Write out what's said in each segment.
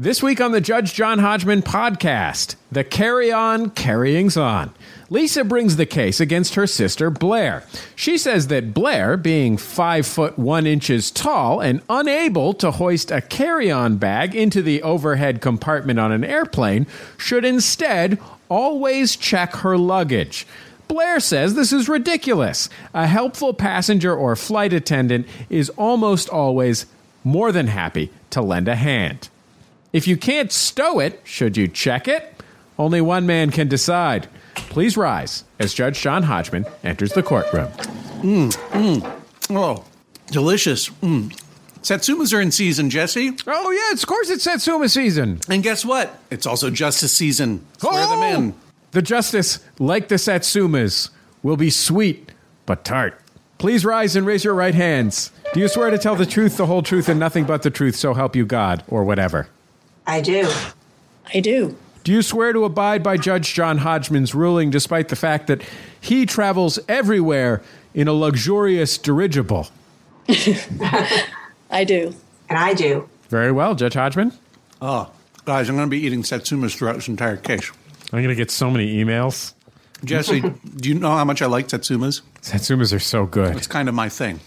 This week on the Judge John Hodgman podcast, the carry on carryings on. Lisa brings the case against her sister Blair. She says that Blair, being five foot one inches tall and unable to hoist a carry on bag into the overhead compartment on an airplane, should instead always check her luggage. Blair says this is ridiculous. A helpful passenger or flight attendant is almost always more than happy to lend a hand. If you can't stow it, should you check it? Only one man can decide. Please rise as Judge John Hodgman enters the courtroom. Mm. Oh, delicious. Mm. Satsumas are in season, Jesse. Oh, yeah, of course it's Satsuma season. And guess what? It's also justice season. Swear them Oh! in. The justice, like the Satsumas, will be sweet but tart. Please rise and raise your right hands. Do you swear to tell the truth, the whole truth, and nothing but the truth, so help you God, or whatever? I do. I do. Do you swear to abide by Judge John Hodgman's ruling despite the fact that he travels everywhere in a luxurious dirigible? I do. And I do. Very well, Judge Hodgman. Oh, guys, I'm going to be eating Satsumas throughout this entire case. I'm going to get so many emails. Jesse, do you know how much I like Satsumas? Satsumas are so good. It's kind of my thing.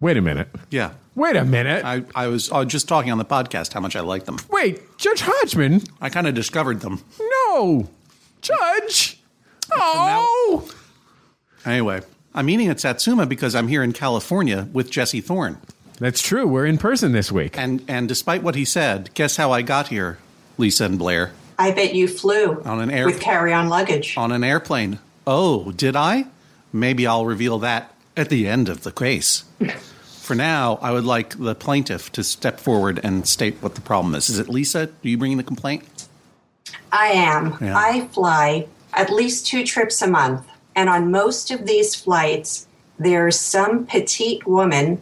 Wait a minute. Yeah. Wait a minute. I, I was I was just talking on the podcast how much I like them. Wait, Judge Hodgman? I kind of discovered them. No! Judge! Oh! Anyway, I'm eating at Satsuma because I'm here in California with Jesse Thorn. That's true. We're in person this week. And and despite what he said, guess how I got here, Lisa and Blair? I bet you flew On an air- with carry-on luggage. On an airplane. Oh, did I? Maybe I'll reveal that at the end of the case. For now, I would like the plaintiff to step forward and state what the problem is. Is it Lisa? Are you bringing the complaint? I am. Yeah. I fly at least two trips a month, and on most of these flights, there's some petite woman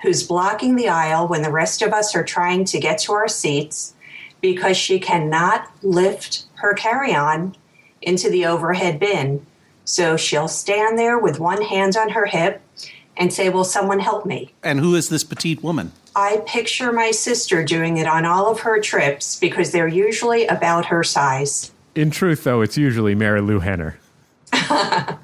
who's blocking the aisle when the rest of us are trying to get to our seats because she cannot lift her carry-on into the overhead bin. So she'll stand there with one hand on her hip and say, "Will someone help me?" And who is this petite woman? I picture my sister doing it on all of her trips because they're usually about her size. In truth, though, it's usually Mary Lou Henner.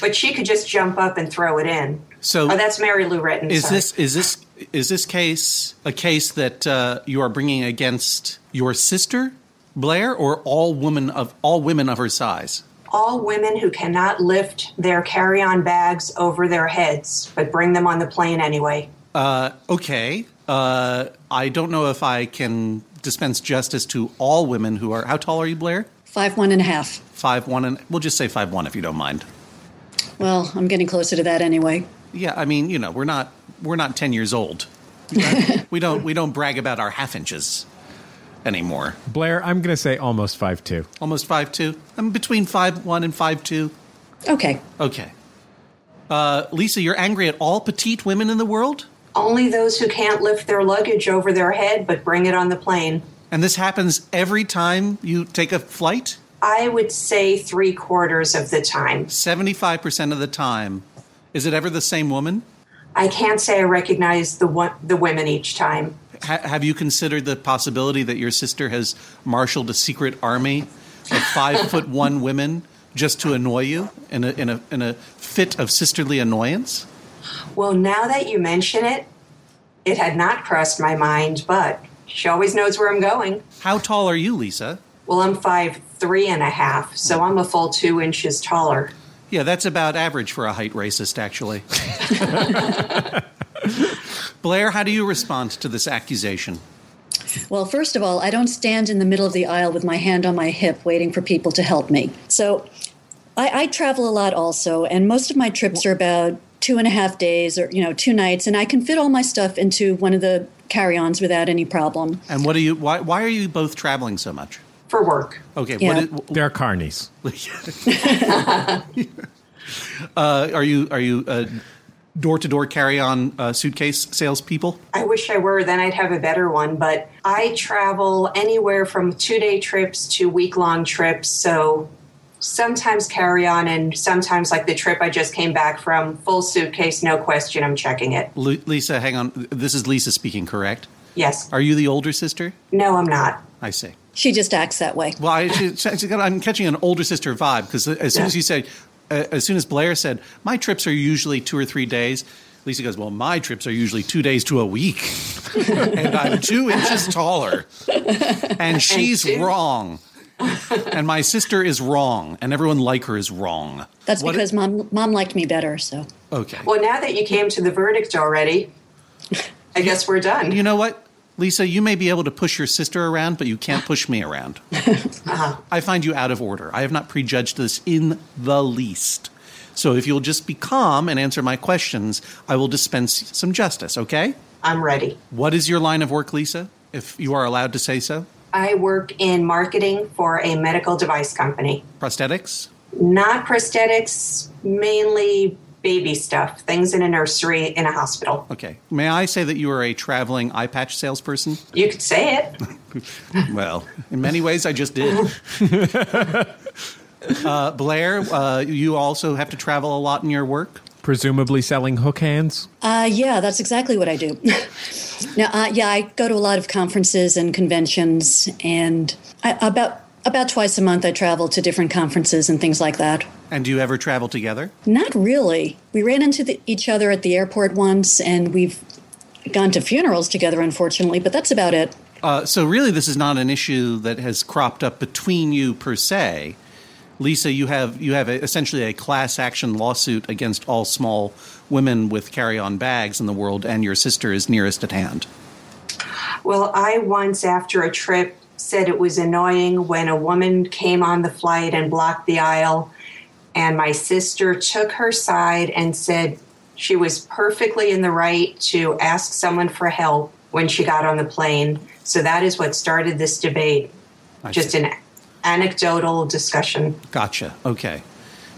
But she could just jump up and throw it in. So Oh, that's Mary Lou Retton. is sorry. this is this is this case a case that uh, you are bringing against your sister Blair or all women of all women of her size? All women who cannot lift their carry-on bags over their heads, but bring them on the plane anyway? Uh, okay. Uh, I don't know if I can dispense justice to all women who are. How tall are you, Blair? Five one and a half. Five one, and we'll just say five one if you don't mind. Well, I'm getting closer to that anyway. Yeah, I mean, you know, we're not we're not ten years old. we don't we don't brag about our half inches anymore. Blair, I'm going to say almost five two. Almost five two. I'm between five one and five two. Okay. Okay. Uh, Lisa, you're angry at all petite women in the world, Only those who can't lift their luggage over their head, but bring it on the plane. and this happens every time you take a flight. I would say three quarters of the time. Seventy five percent of the time. Is it ever the same woman? I can't say I recognize the one, the women each time. Ha- have you considered the possibility that your sister has marshaled a secret army of five foot one women just to annoy you in a, in a, in a fit of sisterly annoyance? Well, now that you mention it, it had not crossed my mind, but she always knows where I'm going. How tall are you, Lisa? Well, I'm five three and a half, so I'm a full two inches taller. Yeah, that's about average for a height racist, actually. Blair, how do you respond to this accusation? Well, first of all, I don't stand in the middle of the aisle with my hand on my hip waiting for people to help me. So I, I travel a lot also, and most of my trips are about two and a half days or, you know, two nights, and I can fit all my stuff into one of the carry ons without any problem. And what are you? Why, why are you both traveling so much? For work. Okay, Yeah. what They're carnies. uh, are you? Are you uh, door-to-door carry-on uh, suitcase salespeople? I wish I were, then I'd have a better one, but I travel anywhere from two day trips to week long trips. So sometimes carry on, and sometimes, like the trip I just came back from, full suitcase, no question, I'm checking it. Lu- Lisa, hang on. This is Lisa speaking, correct? Yes. Are you the older sister? No, I'm not. I see. She just acts that way. Well, I, she, she, I'm catching an older sister vibe because as soon as you said, Uh, as soon as Blair said, my trips are usually two or three days, Lisa goes, well, my trips are usually two days to a week. and I'm two inches taller. And she's two- wrong. and my sister is wrong. And everyone like her is wrong. That's What- because mom mom liked me better. So Okay. Well, now that you came to the verdict already, I guess we're done. You know what? Lisa, you may be able to push your sister around, but you can't push me around. Uh-huh. I find you out of order. I have not prejudged this in the least. So if you'll just be calm and answer my questions, I will dispense some justice, okay? I'm ready. What is your line of work, Lisa, if you are allowed to say so? I work in marketing for a medical device company. Prosthetics? Not prosthetics, mainly baby stuff, things in a nursery in a hospital. Okay. May I say that you are a traveling eye patch salesperson? You could say it. Well, in many ways, I just did. uh, Blair, uh, you also have to travel a lot in your work? Presumably selling hook hands. uh, yeah, that's exactly what I do. now, uh, yeah, I go to a lot of conferences and conventions, and I, about about twice a month I travel to different conferences and things like that. And do you ever travel together? Not really. We ran into the, each other at the airport once, and we've gone to funerals together, unfortunately, but that's about it. Uh, so really, this is not an issue that has cropped up between you per se. Lisa, you have you have a, essentially a class action lawsuit against all small women with carry-on bags in the world, and your sister is nearest at hand. Well, I once, after a trip, said it was annoying when a woman came on the flight and blocked the aisle, and my sister took her side and said she was perfectly in the right to ask someone for help when she got on the plane. So that is what started this debate. I Just see. an anecdotal discussion. Gotcha. Okay,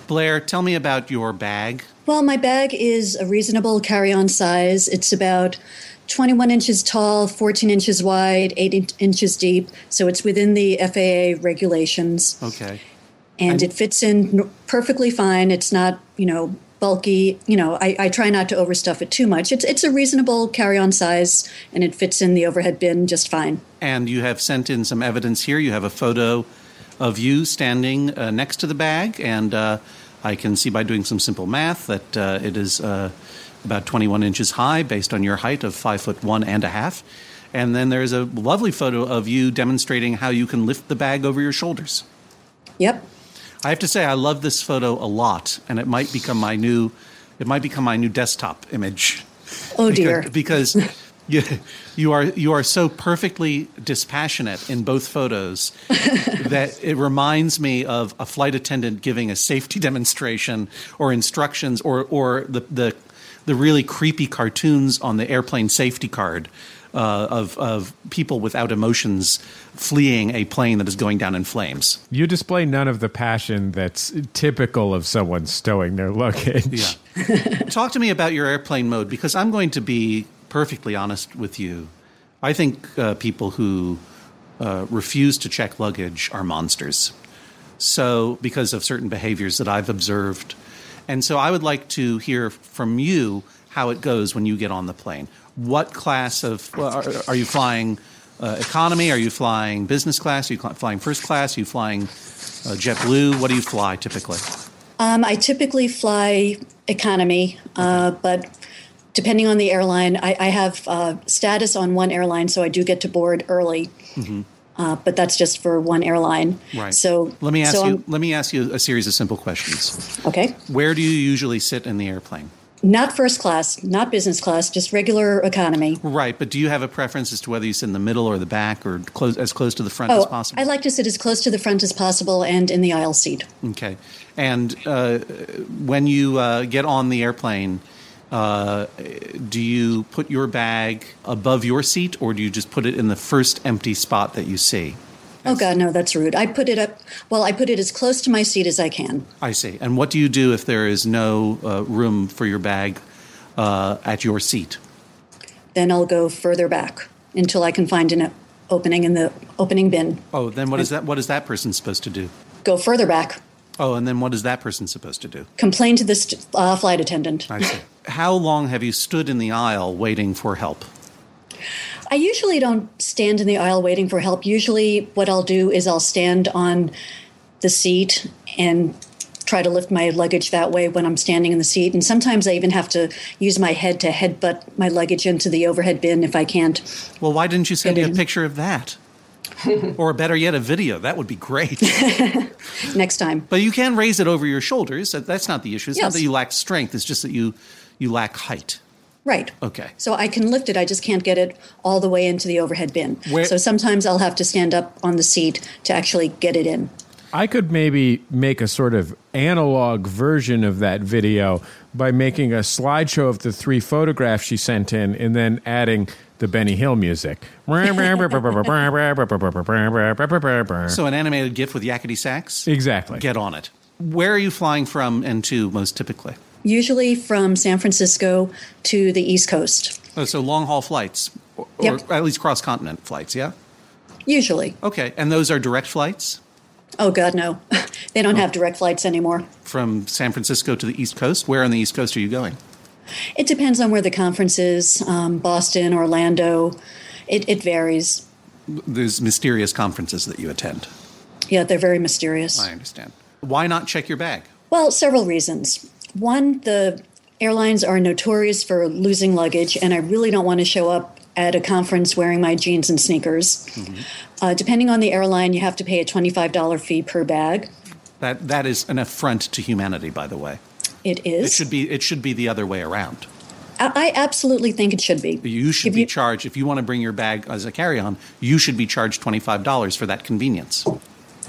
Blair, tell me about your bag. Well, my bag is a reasonable carry on size. It's about 21 inches tall, 14 inches wide, 8 in- inches deep. So it's within the FAA regulations. Okay. And it fits in perfectly fine. It's not, you know, bulky. You know, I, I try not to overstuff it too much. It's, it's a reasonable carry on size and it fits in the overhead bin just fine. And you have sent in some evidence here. You have a photo of you standing uh, next to the bag, and uh, I can see by doing some simple math that uh, it is uh, about 21 inches high based on your height of five foot one and a half. And then there's a lovely photo of you demonstrating how you can lift the bag over your shoulders. Yep. I have to say I love this photo a lot, and it might become my new it might become my new desktop image. Oh, dear. because you, you are you are so perfectly dispassionate in both photos that it reminds me of a flight attendant giving a safety demonstration or instructions or or the the, the really creepy cartoons on the airplane safety card uh, of of people without emotions fleeing a plane that is going down in flames. You display none of the passion that's typical of someone stowing their luggage. Yeah. Talk to me about your airplane mode because I'm going to be perfectly honest with you. I think uh, people who uh, refuse to check luggage are monsters. So, because of certain behaviors that I've observed. And so, I would like to hear from you how it goes when you get on the plane. What class of are, are you flying? Uh, economy? Are you flying business class? Are you cl- flying first class? Are you flying uh, JetBlue? What do you fly typically? Um, I typically fly economy, uh, but depending on the airline, I, I have uh, status on one airline, so I do get to board early. Uh, but that's just for one airline. Right. So let me ask so you. I'm- Let me ask you a series of simple questions. okay. Where do you usually sit in the airplane? Not first class, not business class, just regular economy. Right, but do you have a preference as to whether you sit in the middle or the back or close as close to the front as Oh, possible? I like to sit as close to the front as possible and in the aisle seat. Okay, and uh, when you uh, get on the airplane, uh, do you put your bag above your seat, or do you just put it in the first empty spot that you see? Oh God, no, that's rude. I put it up. Well, I put it as close to my seat as I can. I see. And what do you do if there is no uh, room for your bag uh, at your seat? Then I'll go further back until I can find an opening in the opening bin. Oh, then what is that? What is that person supposed to do? Go further back. Oh, and then what is that person supposed to do? Complain to the st- uh, flight attendant. I see. How long have you stood in the aisle waiting for help? I usually don't stand in the aisle waiting for help. Usually, what I'll do is I'll stand on the seat and try to lift my luggage that way when I'm standing in the seat. And sometimes I even have to use my head to headbutt my luggage into the overhead bin if I can't. Well, why didn't you send me a picture of that? or better yet, a video. That would be great. Next time. but you can raise it over your shoulders. That's not the issue. It's not that you lack strength. It's just that you you lack height. Right. Okay. So I can lift it, I just can't get it all the way into the overhead bin. Where- so sometimes I'll have to stand up on the seat to actually get it in. I could maybe make a sort of analog version of that video by making a slideshow of the three photographs she sent in and then adding the Benny Hill music. So an animated GIF with yakety sax. exactly. Get on it. Where are you flying from and to most typically? Usually from San Francisco to the East Coast. Oh, so long haul flights, or, Yep. or at least cross continent flights. Yeah. Usually. Okay, and those are direct flights Oh, God, no. they don't have direct flights anymore. from San Francisco to the East Coast. Where on the East Coast are you going? It depends on where the conference is um, Boston, Orlando. It, it varies. There's mysterious conferences that you attend. Yeah, they're very mysterious. I understand. Why not check your bag? Well, several reasons. One, the airlines are notorious for losing luggage, and I really don't want to show up at a conference wearing my jeans and sneakers. Uh, depending on the airline, you have to pay a $25 fee per bag. That that is an affront to humanity, by the way. It is. It should be it should be the other way around. I, I absolutely think it should be. You should If be you- charged if you want to bring your bag as a carry-on. You should be charged twenty five dollars for that convenience.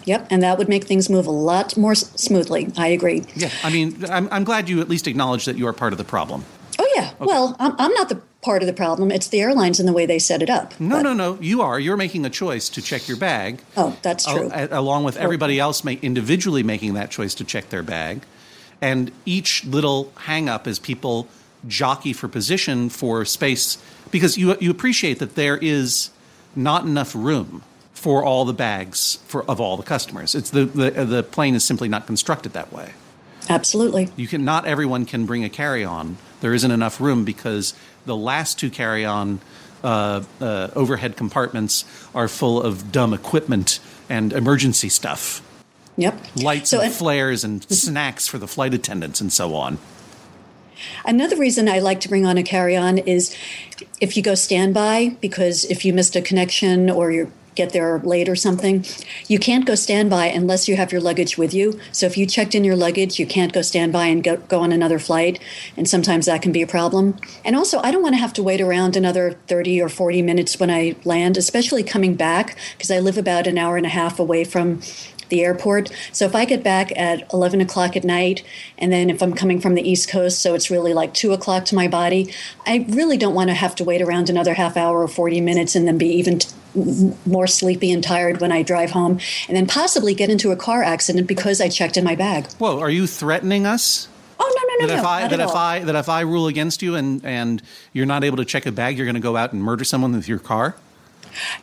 Yep, and that would make things move a lot more s- smoothly. I agree. Yeah, I mean, I'm, I'm glad you at least acknowledge that you are part of the problem. Oh, yeah. Well, I'm, I'm not the part of the problem. It's the airlines and the way they set it up. No, But- no, no. You are. You're making a choice to check your bag. Oh, that's true. al- along with oh. everybody else make, individually making that choice to check their bag. And each little hang up is people jockey for position for space because you, you appreciate that there is not enough room for all the bags for, of all the customers. It's the, the, the plane is simply not constructed that way. Absolutely. You can not everyone can bring a carry-on. There isn't enough room because the last two carry-on uh, uh, overhead compartments are full of dumb equipment and emergency stuff, Yep. lights So, and and- flares and snacks for the flight attendants and so on. Another reason I like to bring on a carry on is if you go standby, because if you missed a connection or you get there late or something, you can't go standby unless you have your luggage with you. So if you checked in your luggage, you can't go standby and go, go on another flight. And sometimes that can be a problem. And also, I don't want to have to wait around another 30 or 40 minutes when I land, especially coming back, because I live about an hour and a half away from the airport. So if I get back at 11 o'clock at night, and then if I'm coming from the East Coast, so it's really like 2 o'clock to my body, I really don't want to have to wait around another half hour or 40 minutes and then be even t- more sleepy and tired when I drive home, and then possibly get into a car accident because I checked in my bag. Whoa, are you threatening us? Oh, no, no, That no, if no. I that at if all. I that if I rule against you and and you're not able to check a bag, you're going to go out and murder someone with your car?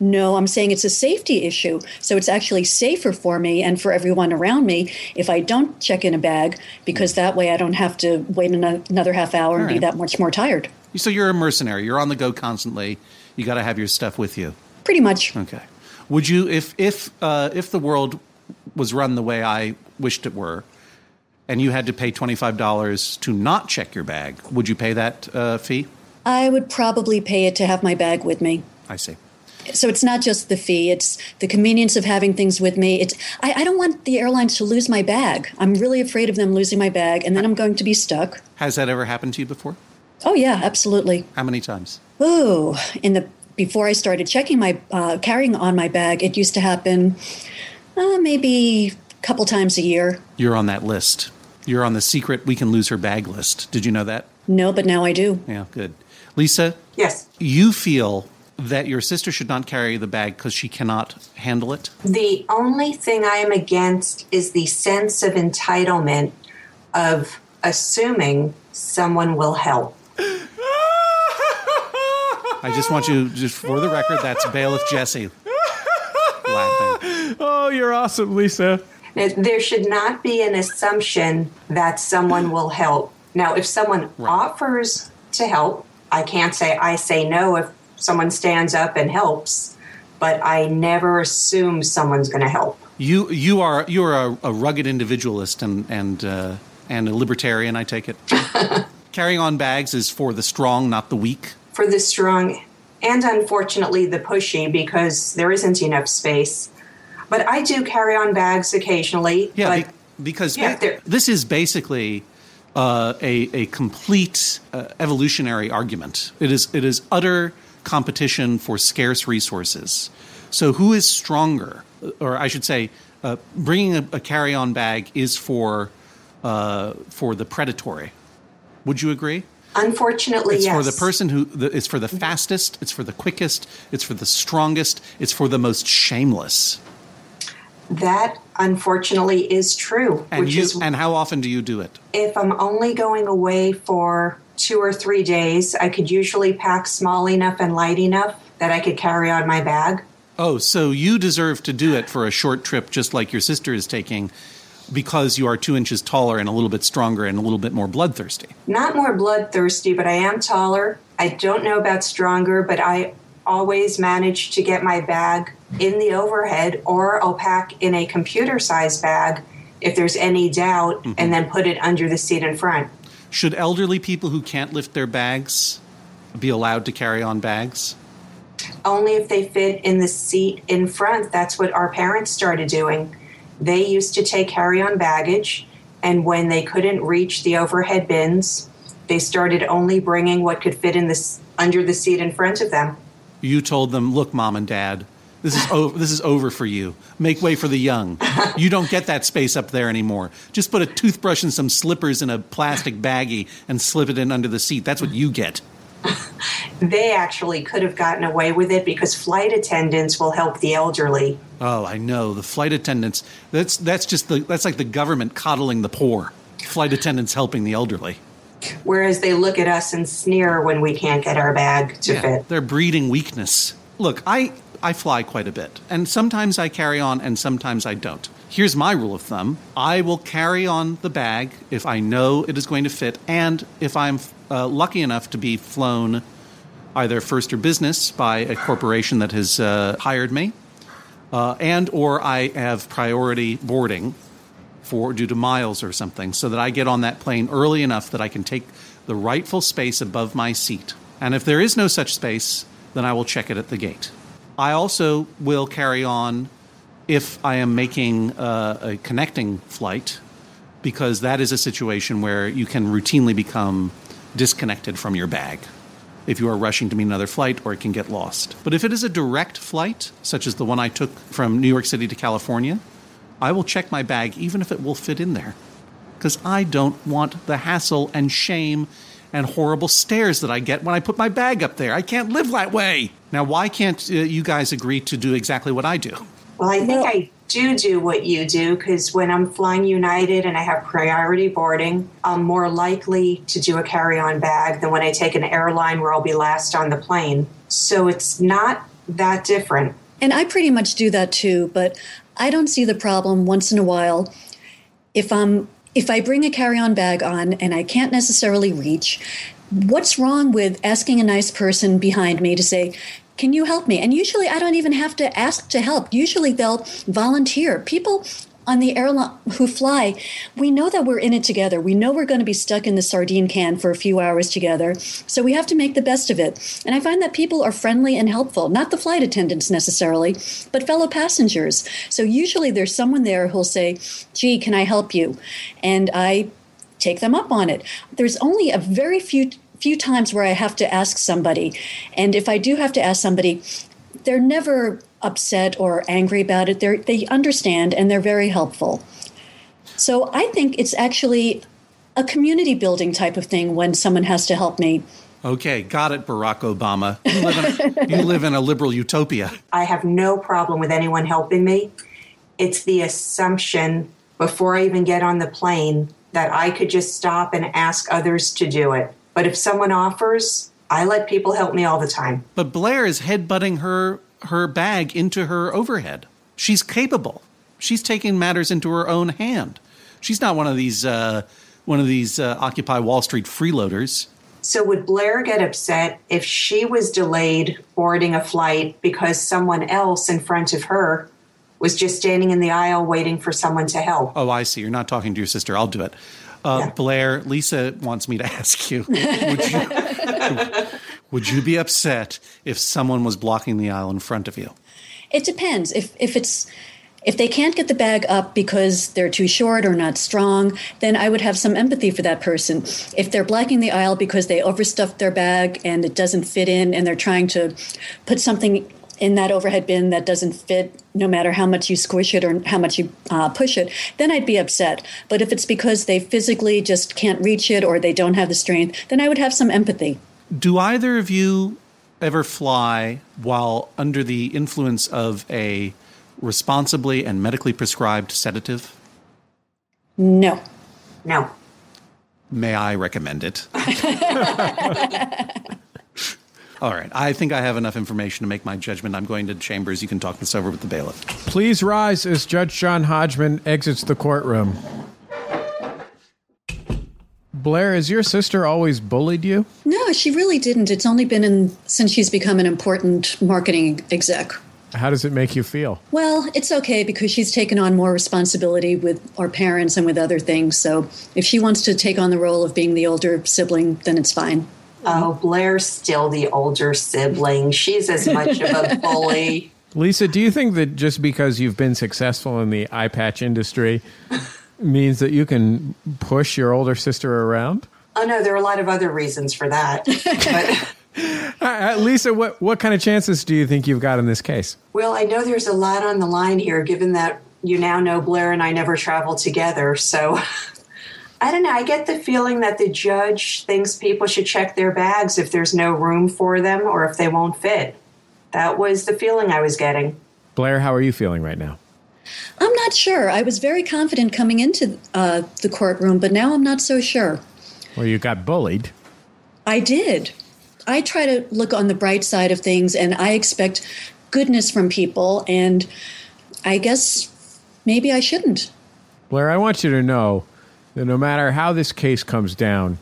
No, I'm saying it's a safety issue. So it's actually safer for me and for everyone around me if I don't check in a bag because that way I don't have to wait another half hour and be that much more tired. So you're a mercenary. You're on the go constantly. You got to have your stuff with you. Pretty much. Okay. Would you, if if uh, if the world was run the way I wished it were, and you had to pay twenty five dollars to not check your bag, would you pay that uh, fee? I would probably pay it to have my bag with me. I see. So it's not just the fee; it's the convenience of having things with me. It's I, I don't want the airlines to lose my bag. I'm really afraid of them losing my bag, and then I'm going to be stuck. Has that ever happened to you before? Oh yeah, absolutely. How many times? Ooh, in the before I started checking my uh, carrying on my bag, it used to happen uh, maybe a couple times a year. You're on that list. You're on the secret we can lose her bag list. Did you know that? No, but now I do. Yeah, good. Lisa, Yes. you feel that your sister should not carry the bag because she cannot handle it? The only thing I am against is the sense of entitlement of assuming someone will help. I just want you, just for the record, that's bailiff Jesse laughing. Oh, you're awesome, Lisa. Now, There should not be an assumption that someone will help. Now, if someone offers to help, I can't say I say no if someone stands up and helps, but I never assume someone's going to help. You you are you are a, a rugged individualist and and uh, and a libertarian. I take it. Carrying on bags is for the strong, not the weak. For the strong, and unfortunately the pushy, because there isn't enough space. But I do carry on bags occasionally. Yeah, but be- because Yeah, ba- this is basically uh, a a complete uh, evolutionary argument. It is it is utter competition for scarce resources. So who is stronger, or I should say, uh, bringing a, a carry on bag is for uh, for the predatory. Would you agree? Unfortunately, It's yes. for the person who the, it's for the fastest, it's for the quickest, it's for the strongest, it's for the most shameless. That unfortunately is true, And which you is and how often do you do it? if I'm only going away for two or three days, I could usually pack small enough and light enough that I could carry on my bag. Oh, so you deserve to do it for a short trip, just like your sister is taking, because you are two inches taller and a little bit stronger and a little bit more bloodthirsty. Not more bloodthirsty, but I am taller. I don't know about stronger, but I always manage to get my bag in the overhead, or I'll pack in a computer sized bag if there's any doubt, mm-hmm. and then put it under the seat in front. Should elderly people who can't lift their bags be allowed to carry on bags? only if they fit in the seat in front. That's what our parents started doing. They used to take carry on baggage, and when they couldn't reach the overhead bins, they started only bringing what could fit in this under the seat in front of them. You told them, "Look, mom and dad, this is over, this is over for you. Make way for the young. You don't get that space up there anymore. Just put a toothbrush and some slippers in a plastic baggie and slip it in under the seat. That's what you get." They actually could have gotten away with it because flight attendants will help the elderly. Oh, I know. The flight attendants. That's that's just the that's like the government coddling the poor. Flight attendants helping the elderly. Whereas they look at us and sneer when we can't get our bag to Yeah, fit. They're breeding weakness. Look, I I fly quite a bit, and sometimes I carry on, and sometimes I don't. Here's my rule of thumb: I will carry on the bag if I know it is going to fit, and if I'm uh, lucky enough to be flown either first or business by a corporation that has uh, hired me, uh, and or I have priority boarding for due to miles or something, so that I get on that plane early enough that I can take the rightful space above my seat. And if there is no such space, then I will check it at the gate. I also will carry on if I am making uh, a connecting flight, because that is a situation where you can routinely become disconnected from your bag if you are rushing to meet another flight or it can get lost. But if it is a direct flight, such as the one I took from New York City to California, I will check my bag even if it will fit in there. Because I don't want the hassle and shame and horrible stares that I get when I put my bag up there. I can't live that way. Now, why can't uh, you guys agree to do exactly what I do? Well, I think I do do what you do because when I'm flying United and I have priority boarding, I'm more likely to do a carry on bag than when I take an airline where I'll be last on the plane. So it's not that different. And I pretty much do that too, but I don't see the problem once in a while if I'm if I bring a carry-on bag on and I can't necessarily reach, what's wrong with asking a nice person behind me to say, "Can you help me?" And usually I don't even have to ask to help. Usually they'll volunteer. People on the airline who fly, we know that we're in it together. We know we're going to be stuck in the sardine can for a few hours together. So we have to make the best of it. And I find that people are friendly and helpful, not the flight attendants necessarily, but fellow passengers. So usually there's someone there who'll say, gee, can I help you? And I take them up on it. There's only a very few few times where I have to ask somebody. And if I do have to ask somebody, they're never upset or angry about it. They they understand and they're very helpful. So I think it's actually a community building type of thing when someone has to help me. Okay, got it, Barack Obama. You live in a, you live in a liberal utopia. I have no problem with anyone helping me. It's the assumption before I even get on the plane that I could just stop and ask others to do it. But if someone offers, I let people help me all the time. But Blair is headbutting her her bag into her overhead. She's capable. She's taking matters into her own hand. She's not one of these uh, one of these uh, Occupy Wall Street freeloaders. So, would Blair get upset if she was delayed boarding a flight because someone else in front of her was just standing in the aisle waiting for someone to help? Oh, I see. You're not talking to your sister. I'll do it. Uh, Yeah. Blair, Lisa wants me to ask you would, you would you be upset if someone was blocking the aisle in front of you? It depends. If if it's if they can't get the bag up because they're too short or not strong, then I would have some empathy for that person. If they're blocking the aisle because they overstuffed their bag and it doesn't fit in and they're trying to put something in that overhead bin that doesn't fit no matter how much you squish it or how much you uh, push it, then I'd be upset. But if it's because they physically just can't reach it or they don't have the strength, then I would have some empathy. Do either of you ever fly while under the influence of a responsibly and medically prescribed sedative? No. No. May I recommend it? All right. I think I have enough information to make my judgment. I'm going to chambers. You can talk this over with the bailiff. Please rise as Judge John Hodgman exits the courtroom. Blair, has your sister always bullied you? No, she really didn't. It's only been in since she's become an important marketing exec. How does it make you feel? Well, it's okay because she's taken on more responsibility with our parents and with other things. So if she wants to take on the role of being the older sibling, then it's fine. Oh, Blair's still the older sibling. She's as much of a bully. Lisa, do you think that just because you've been successful in the eye patch industry means that you can push your older sister around? Oh, no, there are a lot of other reasons for that. But. Uh, uh, Lisa, what, what kind of chances do you think you've got in this case? Well, I know there's a lot on the line here, given that you now know Blair and I never traveled together. So I don't know. I get the feeling that the judge thinks people should check their bags if there's no room for them or if they won't fit. That was the feeling I was getting. Blair, how are you feeling right now? I'm not sure. I was very confident coming into uh, the courtroom, but now I'm not so sure. Well, you got bullied. I did. I try to look on the bright side of things and I expect goodness from people, and I guess maybe I shouldn't. Blair, I want you to know that no matter how this case comes down,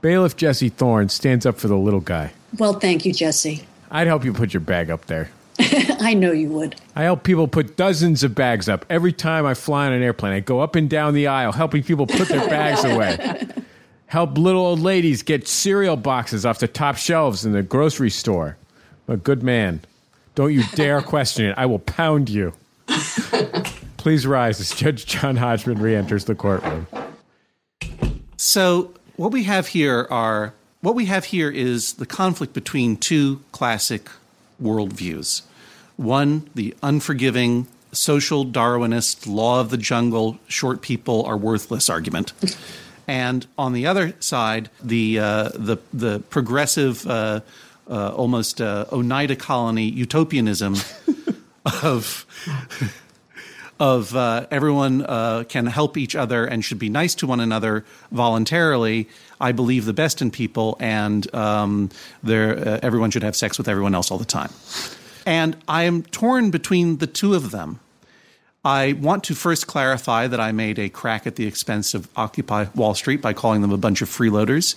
bailiff Jesse Thorn stands up for the little guy. Well, thank you, Jesse. I'd help you put your bag up there. I know you would. I help people put dozens of bags up every time I fly on an airplane. I go up and down the aisle helping people put their bags away. Help little old ladies get cereal boxes off the top shelves in the grocery store. I'm a good man. Don't you dare question it. I will pound you. Please rise as Judge John Hodgman re enters the courtroom. So what we have here are what we have here is the conflict between two classic worldviews. One, the unforgiving social Darwinist law of the jungle, short people are worthless argument. And on the other side, the uh, the the progressive, uh, uh, almost uh, Oneida colony utopianism of of uh, everyone uh, can help each other and should be nice to one another voluntarily. I believe the best in people, and um, uh, everyone should have sex with everyone else all the time. And I am torn between the two of them. I want to first clarify that I made a crack at the expense of Occupy Wall Street by calling them a bunch of freeloaders.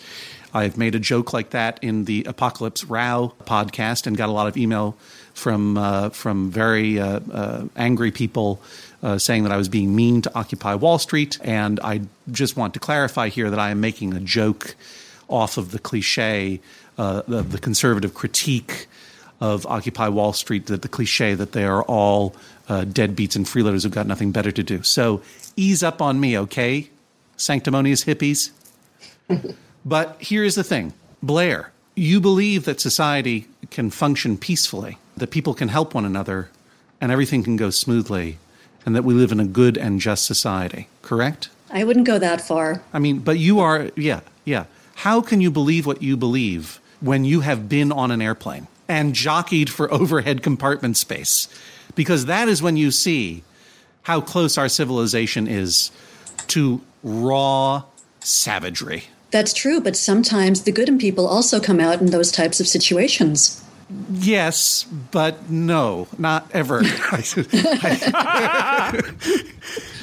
I've made a joke like that in the Apocalypse Row podcast and got a lot of email from uh, from very uh, uh, angry people uh, saying that I was being mean to Occupy Wall Street. And I just want to clarify here that I am making a joke off of the cliche, uh, the, the conservative critique of Occupy Wall Street, that the cliche that they are all uh, deadbeats and freeloaders who've got nothing better to do. So ease up on me, okay? Sanctimonious hippies. but here's the thing Blair, you believe that society can function peacefully, that people can help one another, and everything can go smoothly, and that we live in a good and just society, correct? I wouldn't go that far. I mean, but you are, yeah, yeah. How can you believe what you believe when you have been on an airplane and jockeyed for overhead compartment space? Because that is when you see how close our civilization is to raw savagery. That's true, but sometimes the good in people also come out in those types of situations. Yes, but no, not ever.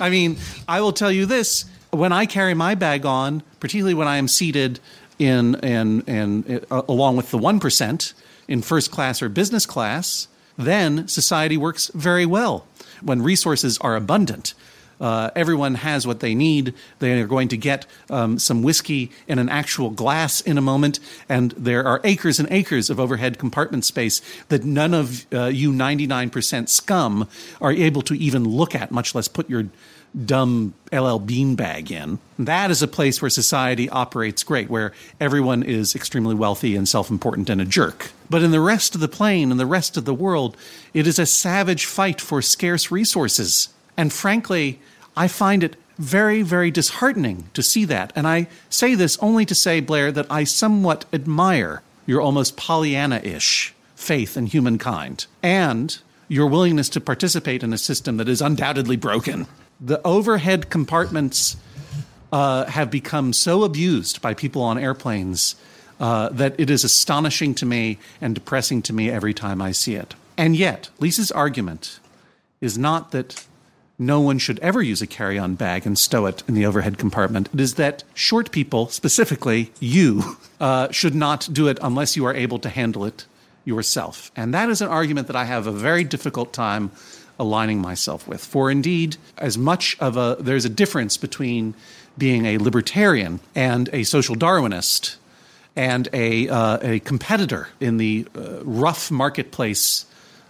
I mean, I will tell you this when I carry my bag on, particularly when I am seated in in in uh, along with the one percent in first class or business class, then society works very well when resources are abundant. Uh, everyone has what they need. They are going to get um, some whiskey in an actual glass in a moment, and there are acres and acres of overhead compartment space that none of uh, you 99% scum are able to even look at, much less put your dumb LL Bean bag in. That is a place where society operates great, where everyone is extremely wealthy and self important and a jerk. But in the rest of the plane and the rest of the world, it is a savage fight for scarce resources. And frankly, I find it very, very disheartening to see that. And I say this only to say, Blair, that I somewhat admire your almost Pollyanna ish faith in humankind and your willingness to participate in a system that is undoubtedly broken. The overhead compartments uh, have become so abused by people on airplanes uh, that it is astonishing to me and depressing to me every time I see it. And yet, Lisa's argument is not that no one should ever use a carry on bag and stow it in the overhead compartment. It is that short people, specifically you, uh, should not do it unless you are able to handle it yourself. And that is an argument that I have a very difficult time aligning myself with. For indeed, as much of a there's a difference between being a libertarian and a social Darwinist and a, uh, a competitor in the uh, rough marketplace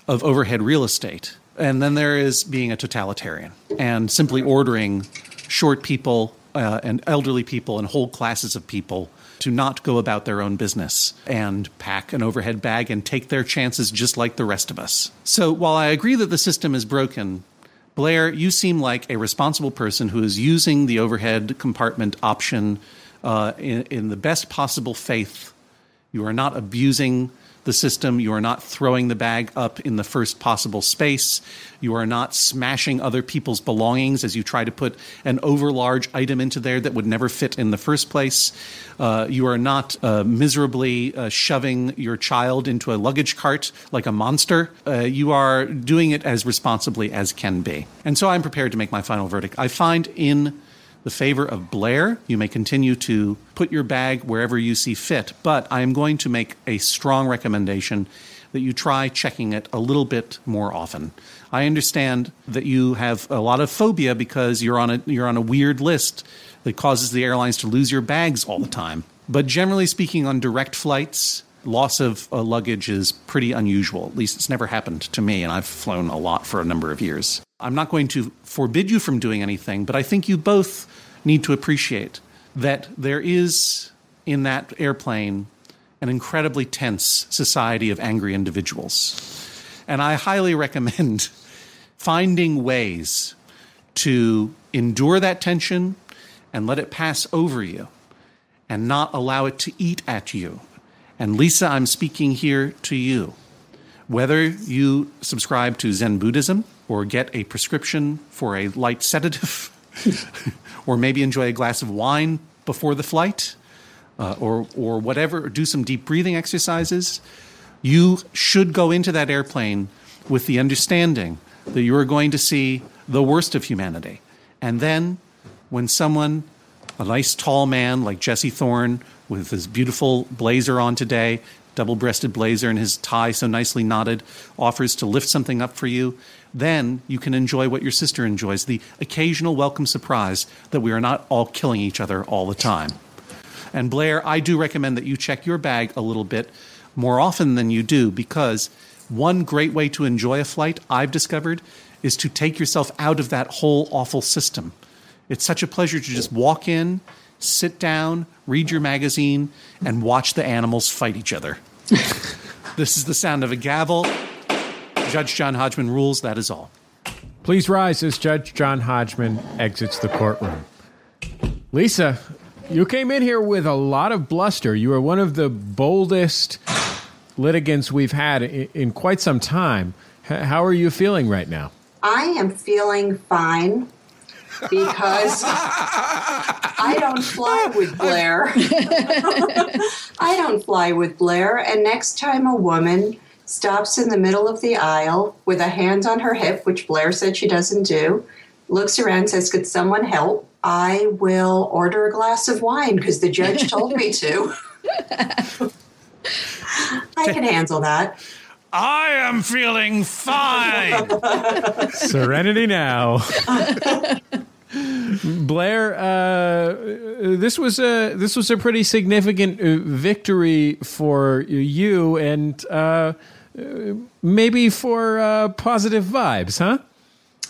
of overhead real estate. And then there is being a totalitarian and simply ordering short people uh, and elderly people and whole classes of people to not go about their own business and pack an overhead bag and take their chances just like the rest of us. So while I agree that the system is broken, Blair, you seem like a responsible person who is using the overhead compartment option uh, in, in the best possible faith. You are not abusing the system. You are not throwing the bag up in the first possible space. You are not smashing other people's belongings as you try to put an overlarge item into there that would never fit in the first place. Uh, you are not uh, miserably uh, shoving your child into a luggage cart like a monster. Uh, you are doing it as responsibly as can be. And so I'm prepared to make my final verdict. I find in the favor of Blair. You may continue to put your bag wherever you see fit, but I am going to make a strong recommendation that you try checking it a little bit more often. I understand that you have a lot of phobia because you're on a you're on a weird list that causes the airlines to lose your bags all the time. But generally speaking on direct flights, loss of uh, luggage is pretty unusual. At least it's never happened to me and I've flown a lot for a number of years. I'm not going to forbid you from doing anything, but I think you both need to appreciate that there is in that airplane an incredibly tense society of angry individuals. And I highly recommend finding ways to endure that tension and let it pass over you and not allow it to eat at you. And Lisa, I'm speaking here to you. Whether you subscribe to Zen Buddhism or get a prescription for a light sedative, or maybe enjoy a glass of wine before the flight, uh, or or whatever, or do some deep breathing exercises. You should go into that airplane with the understanding that you are going to see the worst of humanity, and then when someone, a nice tall man like Jesse Thorn with his beautiful blazer on today, double breasted blazer and his tie so nicely knotted, offers to lift something up for you, then you can enjoy what your sister enjoys the occasional welcome surprise that we are not all killing each other all the time. And Blair, I do recommend that you check your bag a little bit more often than you do because one great way to enjoy a flight I've discovered is to take yourself out of that whole awful system. It's such a pleasure to just walk in, sit down, read your magazine, and watch the animals fight each other. this is the sound of a gavel. Judge John Hodgman rules, that is all. Please rise as Judge John Hodgman exits the courtroom. Lisa, you came in here with a lot of bluster. You are one of the boldest litigants we've had in, in quite some time. H- how are you feeling right now? I am feeling fine because I don't fly with Blair. I don't fly with Blair. And next time a woman stops in the middle of the aisle with a hand on her hip, which Blair said she doesn't do, looks around, says, Could someone help? I will order a glass of wine because the judge told me to. I can handle that. I am feeling fine. Serenity now. Blair, uh, this was a this was a pretty significant uh, victory for you, and uh, maybe for uh, positive vibes, huh?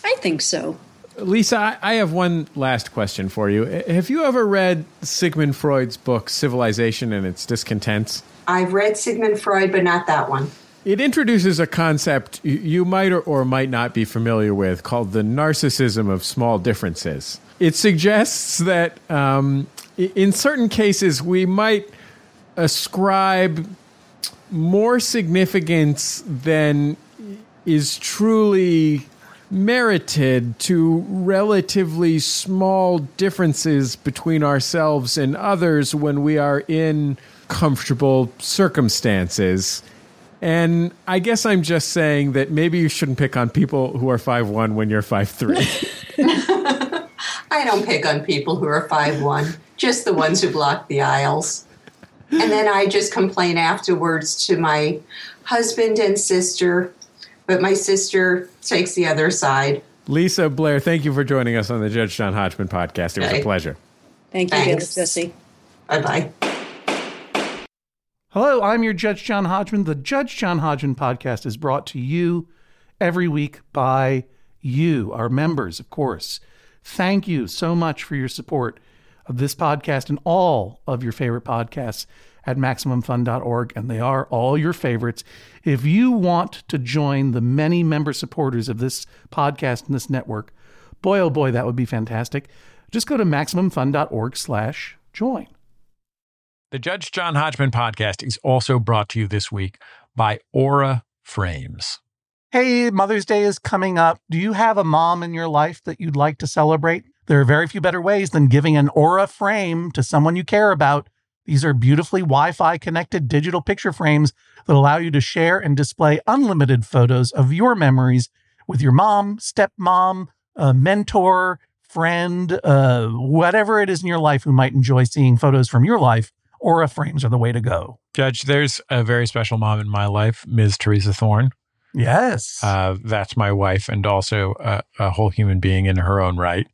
I think so. Lisa, I, I have one last question for you. Have you ever read Sigmund Freud's book *Civilization and Its Discontents*? I've read Sigmund Freud, but not that one. It introduces a concept you might or might not be familiar with called the narcissism of small differences. It suggests that um, in certain cases we might ascribe more significance than is truly merited to relatively small differences between ourselves and others when we are in comfortable circumstances. And I guess I'm just saying that maybe you shouldn't pick on people who are five one when you're five three. I don't pick on people who are five one, just the ones who block the aisles. And then I just complain afterwards to my husband and sister, but my sister takes the other side. Lisa Blair, thank you for joining us on the Judge John Hodgman podcast. It was Okay. a pleasure. Thank you, Thanks. Jesse. Bye bye. Hello, I'm your Judge John Hodgman. The Judge John Hodgman podcast is brought to you every week by you, our members, of course. Thank you so much for your support of this podcast and all of your favorite podcasts at MaximumFun.org, and they are all your favorites. If you want to join the many member supporters of this podcast and this network, boy, oh boy, that would be fantastic. Just go to MaximumFun.org slash join. The Judge John Hodgman podcast is also brought to you this week by Aura Frames. Hey, Mother's Day is coming up. Do you have a mom in your life that you'd like to celebrate? There are very few better ways than giving an Aura frame to someone you care about. These are beautifully Wi Fi connected digital picture frames that allow you to share and display unlimited photos of your memories with your mom, stepmom, a mentor, friend, uh, whatever it is in your life who might enjoy seeing photos from your life. Aura frames are the way to go. Judge, there's a very special mom in my life, Ms. Teresa Thorn. Yes. Uh, that's my wife, and also a, a whole human being in her own right.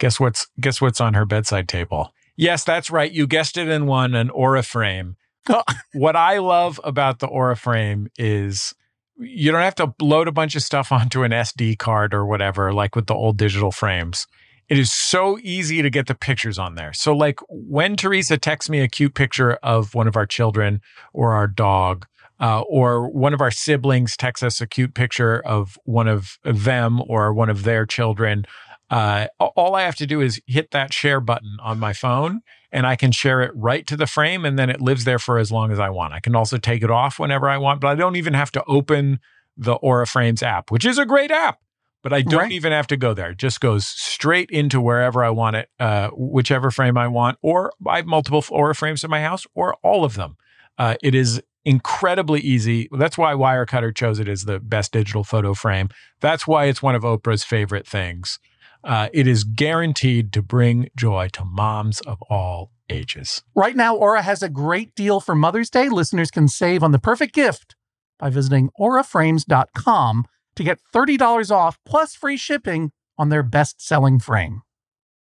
Guess what's guess what's on her bedside table? Yes, that's right. You guessed it in one, an Aura frame. Oh. what I love about the Aura frame is you don't have to load a bunch of stuff onto an SD card or whatever, like with the old digital frames. It is so easy to get the pictures on there. So, like when Teresa texts me a cute picture of one of our children or our dog, uh, or one of our siblings texts us a cute picture of one of them or one of their children, uh, all I have to do is hit that share button on my phone and I can share it right to the frame and then it lives there for as long as I want. I can also take it off whenever I want, but I don't even have to open the Aura Frames app, which is a great app. But I don't Right. even have to go there. It just goes straight into wherever I want it, uh, whichever frame I want, or I have multiple Aura frames in my house, or all of them. Uh, it is incredibly easy. That's why Wirecutter chose it as the best digital photo frame. That's why it's one of Oprah's favorite things. Uh, it is guaranteed to bring joy to moms of all ages. Right now, Aura has a great deal for Mother's Day. Listeners can save on the perfect gift by visiting auraframes.com to get $30 off plus free shipping on their best selling frame.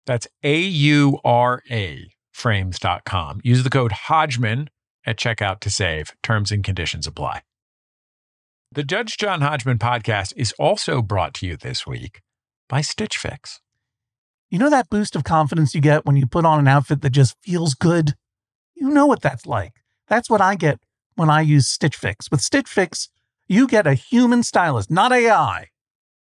That's A U R A frames.com. Use the code Hodgman at checkout to save. Terms and conditions apply. The Judge John Hodgman podcast is also brought to you this week by Stitch Fix. You know that boost of confidence you get when you put on an outfit that just feels good? You know what that's like. That's what I get when I use Stitch Fix. With Stitch Fix, you get a human stylist, not AI.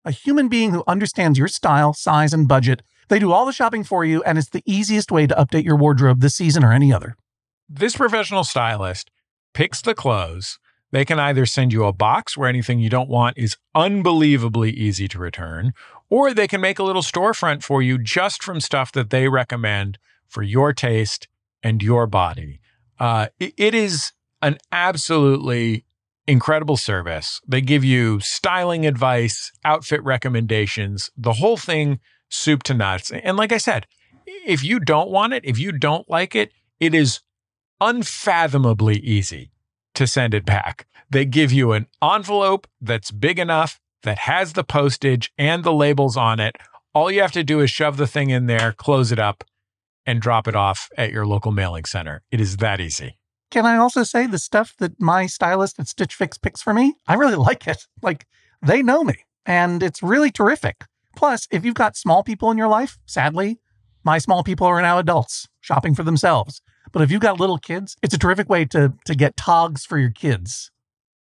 A human being who understands your style, size, and budget. They do all the shopping for you, and it's the easiest way to update your wardrobe this season or any other. This professional stylist picks the clothes. They can either send you a box where anything you don't want is unbelievably easy to return, or they can make a little storefront for you just from stuff that they recommend for your taste and your body. Uh, it- is an absolutely incredible service. They give you styling advice, outfit recommendations, the whole thing soup to nuts. And like I said, if you don't want it, if you don't like it, it is unfathomably easy to send it back. They give you an envelope that's big enough that has the postage and the labels on it. All you have to do is shove the thing in there, close it up, and drop it off at your local mailing center. It is that easy. Can I also say the stuff that my stylist at Stitch Fix picks for me? I really like it. Like they know me and it's really terrific. Plus, if you've got small people in your life, sadly, my small people are now adults shopping for themselves. But if you've got little kids, it's a terrific way to, to get togs for your kids.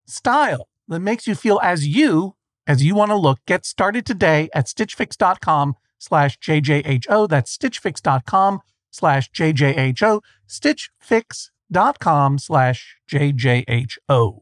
Style that makes you feel as you as you want to look. Get started today at stitchfix.com slash JJHO. That's stitchfix.com slash JJHO. Stitchfix.com slash JJHO.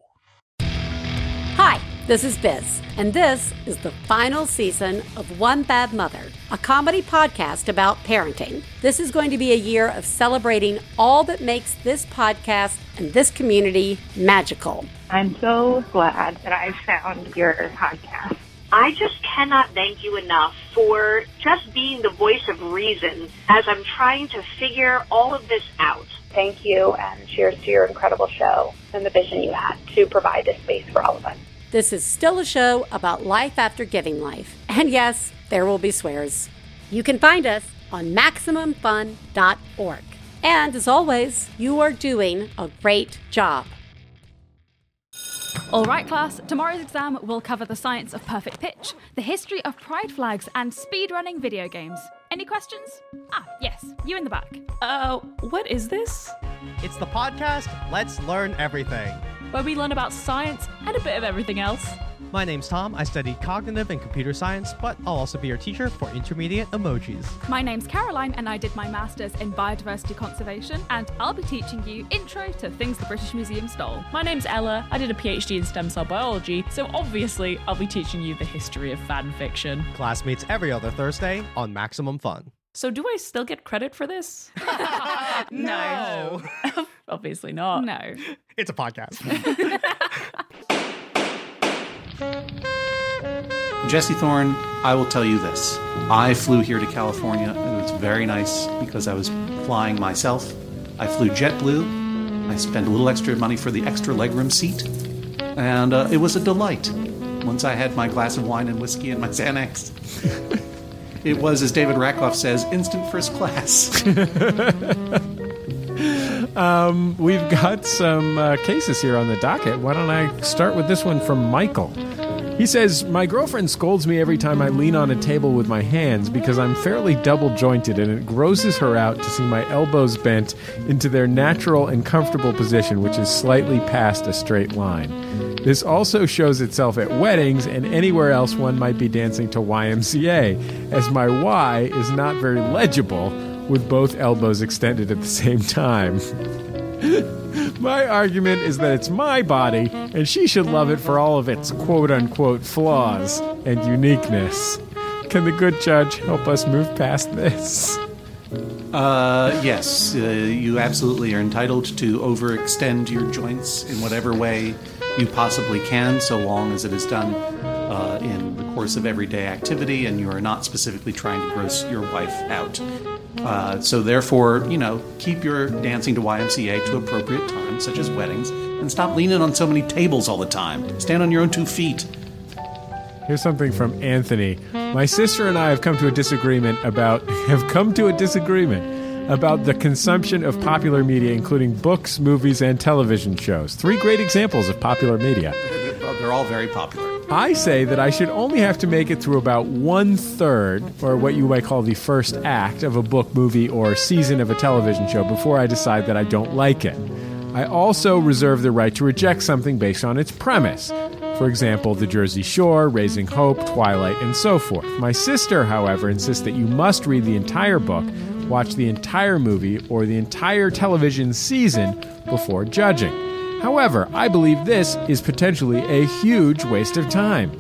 Hi, this is Biz, and this is the final season of One Bad Mother, a comedy podcast about parenting. This is going to be a year of celebrating all that makes this podcast and this community magical. I'm so glad that I found your podcast. I just cannot thank you enough for just being the voice of reason as I'm trying to figure all of this out. Thank you, and cheers to your incredible show and the vision you had to provide this space for all of us. This is still a show about life after giving life. And yes, there will be swears. You can find us on MaximumFun.org. And as always, you are doing a great job. All right, class, tomorrow's exam will cover the science of perfect pitch, the history of pride flags, and speedrunning video games. Any questions? Ah, yes, you in the back. Uh, what is this? It's the podcast Let's Learn Everything, where we learn about science and a bit of everything else. My name's Tom. I study cognitive and computer science, but I'll also be your teacher for intermediate emojis. My name's Caroline, and I did my master's in biodiversity conservation, and I'll be teaching you intro to things the British Museum stole. My name's Ella. I did a PhD in stem cell biology, so obviously I'll be teaching you the history of fan fiction. Class meets every other Thursday on Maximum Fun. So do I still get credit for this? no. Obviously not. No. It's a podcast. Jesse Thorn, I will tell you this. I flew here to California. It was very nice because I was flying myself. I flew JetBlue. I spent a little extra money for the extra legroom seat. And uh, it was a delight. Once I had my glass of wine and whiskey and my Xanax, it was, as David Rakoff says, instant first class. um, we've got some uh, cases here on the docket. Why don't I start with this one from Michael? He says, My girlfriend scolds me every time I lean on a table with my hands because I'm fairly double jointed and it grosses her out to see my elbows bent into their natural and comfortable position, which is slightly past a straight line. This also shows itself at weddings and anywhere else one might be dancing to YMCA, as my Y is not very legible with both elbows extended at the same time. my argument is that it's my body, and she should love it for all of its quote unquote flaws and uniqueness. Can the good judge help us move past this? Uh, yes, uh, you absolutely are entitled to overextend your joints in whatever way you possibly can, so long as it is done uh, in the course of everyday activity and you are not specifically trying to gross your wife out. Uh, so, therefore, you know, keep your dancing to YMCA to appropriate times, such as weddings, and stop leaning on so many tables all the time. Stand on your own two feet. Here's something from Anthony. My sister and I have come to a disagreement about have come to a disagreement about the consumption of popular media, including books, movies, and television shows. Three great examples of popular media. They're all very popular. I say that I should only have to make it through about one third, or what you might call the first act, of a book, movie, or season of a television show before I decide that I don't like it. I also reserve the right to reject something based on its premise. For example, The Jersey Shore, Raising Hope, Twilight, and so forth. My sister, however, insists that you must read the entire book, watch the entire movie, or the entire television season before judging. However, I believe this is potentially a huge waste of time.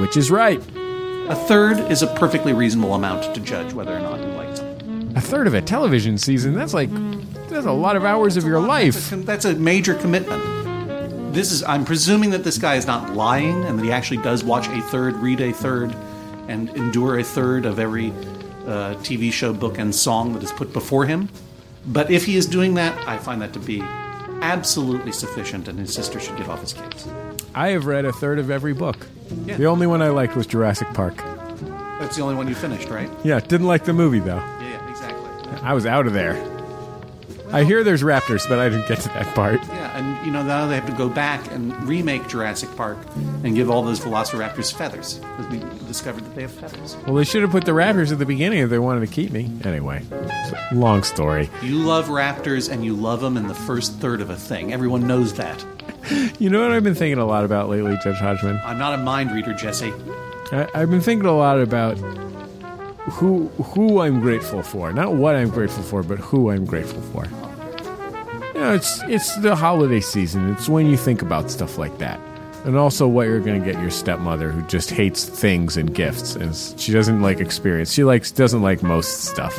Which is right? A third is a perfectly reasonable amount to judge whether or not you like something. A third of a television season, that's like that's a lot of hours of your life. That's a, that's a major commitment. This is I'm presuming that this guy is not lying and that he actually does watch a third, read a third, and endure a third of every uh, TV show, book, and song that is put before him. But if he is doing that, I find that to be absolutely sufficient, and his sister should get off his case. I have read a third of every book. Yeah. The only one I liked was Jurassic Park. That's the only one you finished, right? Yeah, didn't like the movie though. Yeah, yeah, exactly. I was out of there. I hear there's raptors, but I didn't get to that part. And you know now they have to go back and remake Jurassic Park and give all those velociraptors feathers because we discovered that they have feathers. Well, they should have put the raptors at the beginning if they wanted to keep me. Anyway, long story. You love raptors and you love them in the first third of a thing. Everyone knows that. You know what I've been thinking a lot about lately, Judge Hodgman? I'm not a mind reader, Jesse. I, I've been thinking a lot about who who I'm grateful for. Not what I'm grateful for, but who I'm grateful for. Know, it's it's the holiday season. It's when you think about stuff like that. And also what you're going to get your stepmother who just hates things and gifts and she doesn't like experience. She likes doesn't like most stuff.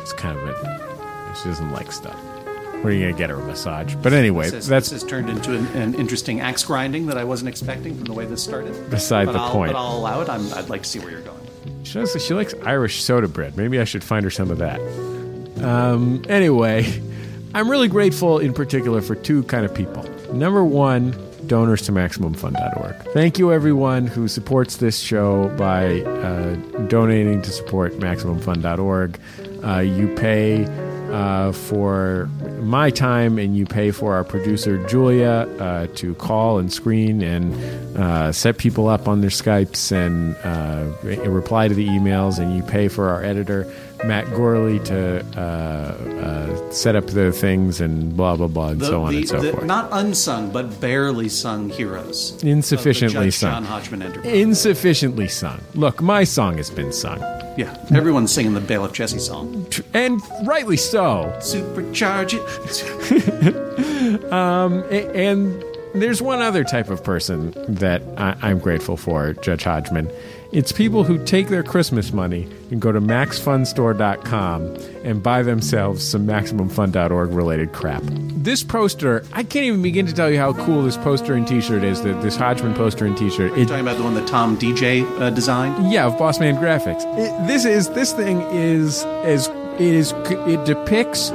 It's kind of it. She doesn't like stuff. What are you going to get her a massage? But anyway, This, has, that's this has turned into an, an interesting axe grinding that I wasn't expecting from the way this started. Beside but the I'll, point. But I'll allow it. I'm, I'd like to see where you're going. She, does, she likes Irish soda bread. Maybe I should find her some of that. Um, anyway, I'm really grateful in particular for two kind of people. Number one, donors to MaximumFun.org. Thank you, everyone who supports this show by uh, donating to support MaximumFun.org. Uh, you pay uh, for my time and you pay for our producer Julia uh, to call and screen and uh, set people up on their Skypes and uh, reply to the emails, and you pay for our editor Matt Gourley to uh, uh, set up the things and blah blah blah and The, so on the- and so the forth. Not unsung, but barely sung heroes. Insufficiently sung. John Hodgman Enterprise. Insufficiently sung. Look, my song has been sung, Yeah, everyone's singing the Bailiff Jesse song. and rightly so. Supercharge it. Um, and there's one other type of person that I, I'm grateful for, Judge Hodgman. It's people who take their Christmas money and go to maxfunstore.com and buy themselves some MaximumFun.org related crap. This poster, I can't even begin to tell you how cool this poster and T-shirt is. That this Hodgman poster and T-shirt. It, Talking about the one that Tom DJ uh, designed. yeah, of Boss Man Graphics. It, this is this thing is as it is it depicts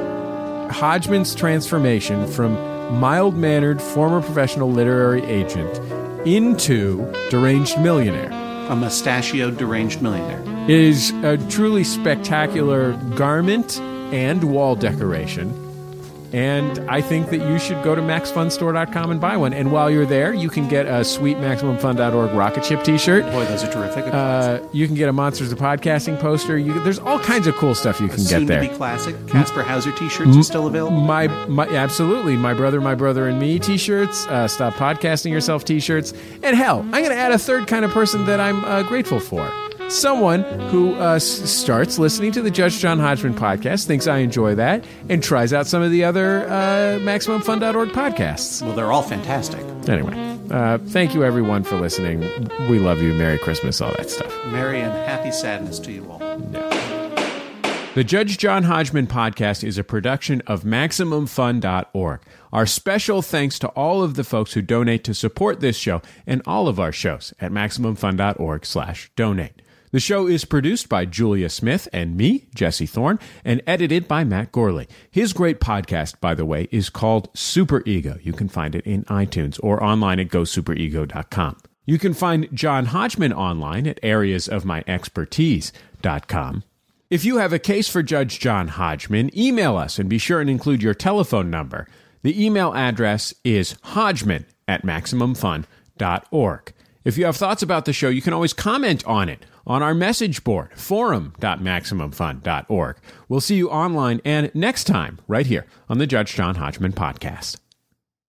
Hodgman's transformation from mild mannered former professional literary agent into deranged millionaire. A mustachioed deranged millionaire. It is a truly spectacular garment and wall decoration. And I think that you should go to maxfunstore.com and buy one. And while you're there, you can get a sweet MaximumFun.org rocket ship t-shirt. Boy, those are terrific. Uh, you can get a Monsters of Podcasting poster. You, there's all kinds of cool stuff you can Soon get there. to be classic. Kasper Hauser T-shirts are still available. My, my, absolutely. My brother, my brother, and me T-shirts. Uh, Stop podcasting yourself T-shirts. And hell, I'm going to add a third kind of person that I'm uh, grateful for. Someone who uh, starts listening to the Judge John Hodgman podcast, thinks I enjoy that, and tries out some of the other uh, MaximumFun.org podcasts. Well, they're all fantastic. Anyway, uh, thank you everyone for listening. We love you. Merry Christmas, all that stuff. Merry and happy sadness to you all. The Judge John Hodgman podcast is a production of MaximumFun.org. Our special thanks to all of the folks who donate to support this show and all of our shows at MaximumFun.org slash donate. The show is produced by Julia Smith and me, Jesse Thorn, and edited by Matt Gourley. His great podcast, by the way, is called Super Ego. You can find it in iTunes or online at gosuperego.com. You can find John Hodgman online at areasofmyexpertise.com. If you have a case for Judge John Hodgman, email us and be sure and include your telephone number. The email address is hodgman at maximumfun.org. If you have thoughts about the show, you can always comment on it on our message board, forum.maximumfun.org. We'll see you online and next time right here on the Judge John Hodgman podcast.